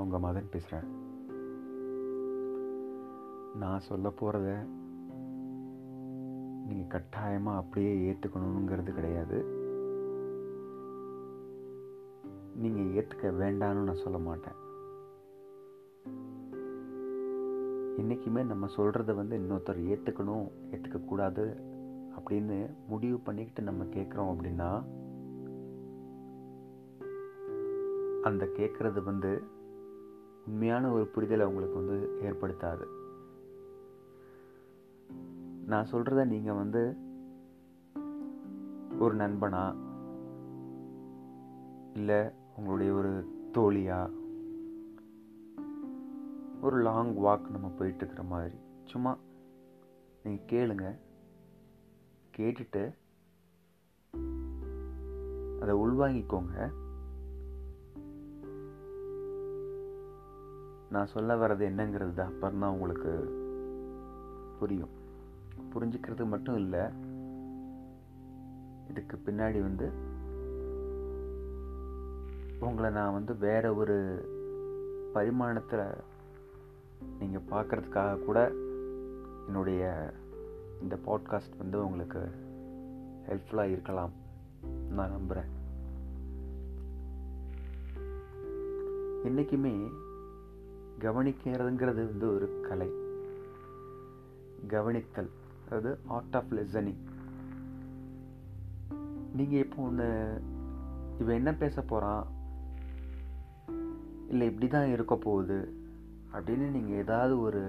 நான் உங்கள் மதன் பேசுகிறேன் நான் சொல்ல போகிறத நீங்கள் கட்டாயமாக அப்படியே ஏற்றுக்கணுங்கிறது கிடையாது. நீங்கள் ஏற்றுக்க வேண்டாம்னு நான் சொல்ல மாட்டேன். என்றைக்குமே நம்ம சொல்கிறத வந்து இன்னொருத்தர் ஏற்றுக்கணும் ஏற்றுக்கக்கூடாது அப்படின்னு முடிவு பண்ணிக்கிட்டு நம்ம கேட்குறோம் அப்படின்னா அந்த கேட்குறது வந்து உண்மையான ஒரு புரிதலை அவங்களுக்கு வந்து ஏற்படுத்தாது. நான் சொல்கிறத நீங்கள் வந்து ஒரு நண்பனா இல்லை உங்களுடைய ஒரு தோழியா ஒரு லாங் வாக் நம்ம போயிட்டுருக்கிற மாதிரி. சும்மா நீங்கள் கேளுங்க. கேட்டுட்டு அதை உள்வாங்கிக்கோங்க. நான் சொல்ல வர்றது என்னங்கிறது தான். அப்புறம் தான் உங்களுக்கு புரியும். புரிஞ்சுக்கிறது மட்டும் இல்லை இதுக்கு பின்னாடி வந்து உங்களை நான் வந்து வேற ஒரு பரிமாணத்தில் நீங்கள் பார்க்குறதுக்காக கூட என்னுடைய இந்த பாட்காஸ்ட் வந்து உங்களுக்கு ஹெல்ப்ஃபுல்லாக இருக்கலாம். நான் நம்புகிறேன் என்றைக்குமே கவனிக்கிறதுங்கிறது வந்து ஒரு கலை. கவனித்தல் அதாவது ஆர்ட் ஆஃப் லிசனிங் நீங்கள் இப்போ ஒன்று இவன் என்ன பேச போகிறான் இல்லை இப்படி தான் இருக்க போகுது அப்படின்னு நீங்கள் ஏதாவது ஒரு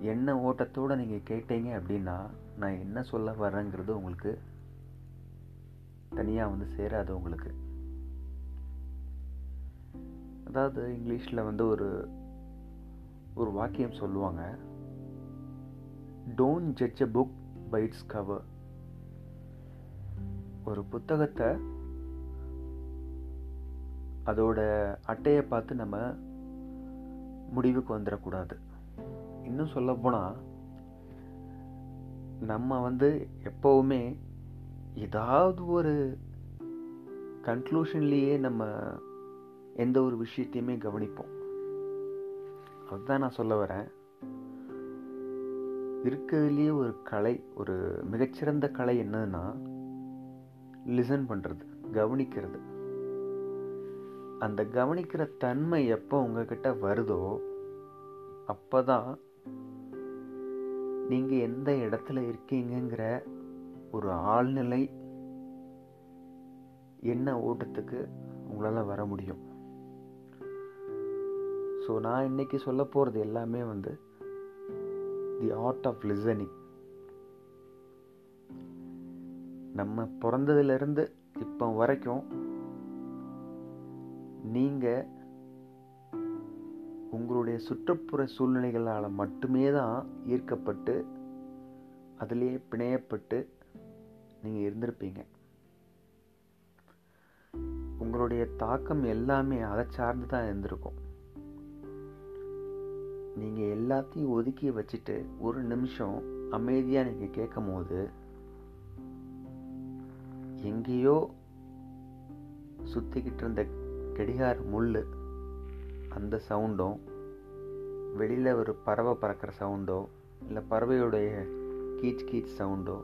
எண்ண ஓட்டத்தோடு நீங்கள் கேட்டீங்க அப்படின்னா நான் என்ன சொல்ல வரேங்கிறது உங்களுக்கு தனியாக வந்து சேராது உங்களுக்கு. அதாவது இங்கிலீஷில் வந்து ஒரு ஒரு வாக்கியம் சொல்லுவாங்க. Don't judge a book by its cover ஒரு புத்தகத்தை அதோட அட்டையை பார்த்து நம்ம முடிவுக்கு வந்துடக்கூடாது. இன்னும் சொல்லப்போனால் நம்ம வந்து எப்போவுமே ஏதாவது ஒரு கன்க்ளூஷன்லேயே நம்ம எந்த ஒரு விஷயத்தையுமே கவனிப்போம். அதுதான் நான் சொல்ல வரேன். இருக்கிறதுலேயே ஒரு கலை ஒரு மிகச்சிறந்த கலை என்னன்னா லிசன் பண்ணுறது கவனிக்கிறது. அந்த கவனிக்கிற தன்மை எப்போ உங்ககிட்ட வருதோ அப்போ தான் நீங்கள் எந்த இடத்துல இருக்கீங்கங்கிற ஒரு ஆழ்நிலை என்ன ஓட்டத்துக்கு உங்களால் வர முடியும். ஸோ நான் இன்னைக்கு சொல்ல போகிறது எல்லாமே வந்து தி ஆர்ட் ஆஃப் லிசனிங் நம்ம பிறந்ததுலேருந்து இப்போ வரைக்கும் நீங்கள் உங்களுடைய சுற்றுப்புற சூழ்நிலைகளால் மட்டுமே தான் ஈர்க்கப்பட்டு அதிலேயே பிணையப்பட்டு நீங்கள் இருந்திருப்பீங்க. உங்களுடைய தாக்கம் எல்லாமே அதை சார்ந்து தான் இருந்திருக்கும். நீங்கள் எல்லாத்தையும் ஒதுக்கி வச்சுட்டு ஒரு நிமிஷம் அமைதியாக நீங்கள் கேட்கும் போது எங்கேயோ சுற்றிக்கிட்டு இருந்த கடிகார முள் அந்த சவுண்டும் வெளியில் ஒரு பறவை பறக்கிற சவுண்டோ இல்லை பறவையுடைய கீச் கீச் சவுண்டோ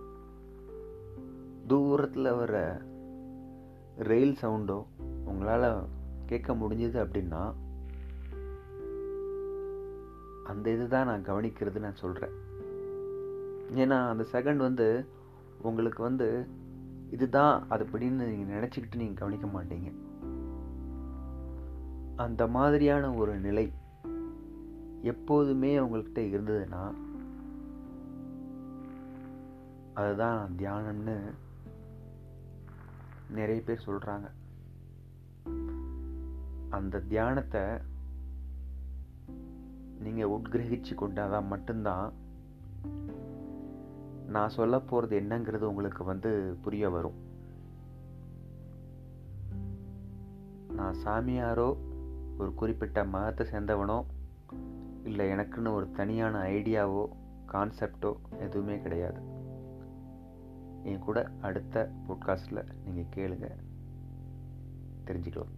தூரத்தில் வர ரெயில் சவுண்டோ உங்களால் கேட்க முடிஞ்சது அப்படின்னா அந்த இது தான் நான் கவனிக்கிறது நான் சொல்கிறேன் ஏன்னா அந்த செகண்ட் வந்து உங்களுக்கு வந்து இதுதான் அது அப்படின்னு நீங்கள் நினச்சிக்கிட்டு நீங்கள் கவனிக்க மாட்டீங்க. அந்த மாதிரியான ஒரு நிலை எப்போதுமே உங்கள்கிட்ட இருந்ததுன்னா அதுதான் தியானம்னு நிறைய பேர் சொல்கிறாங்க அந்த தியானத்தை நீங்கள் உட்கிரகிச்சு கொண்டாதான் மட்டும்தான். நான் சொல்ல போகிறது என்னங்கிறது உங்களுக்கு வந்து புரிய வரும். நான் சாமியாரோ ஒரு குறிப்பிட்ட மதத்தை சேர்ந்தவனோ இல்லை எனக்குன்னு ஒரு தனியான ஐடியாவோ கான்செப்டோ எதுவுமே கிடையாது. என் கூட அடுத்த போட்காஸ்ட்டில் நீங்கள் கேளுங்க. தெரிஞ்சுக்கலாம்.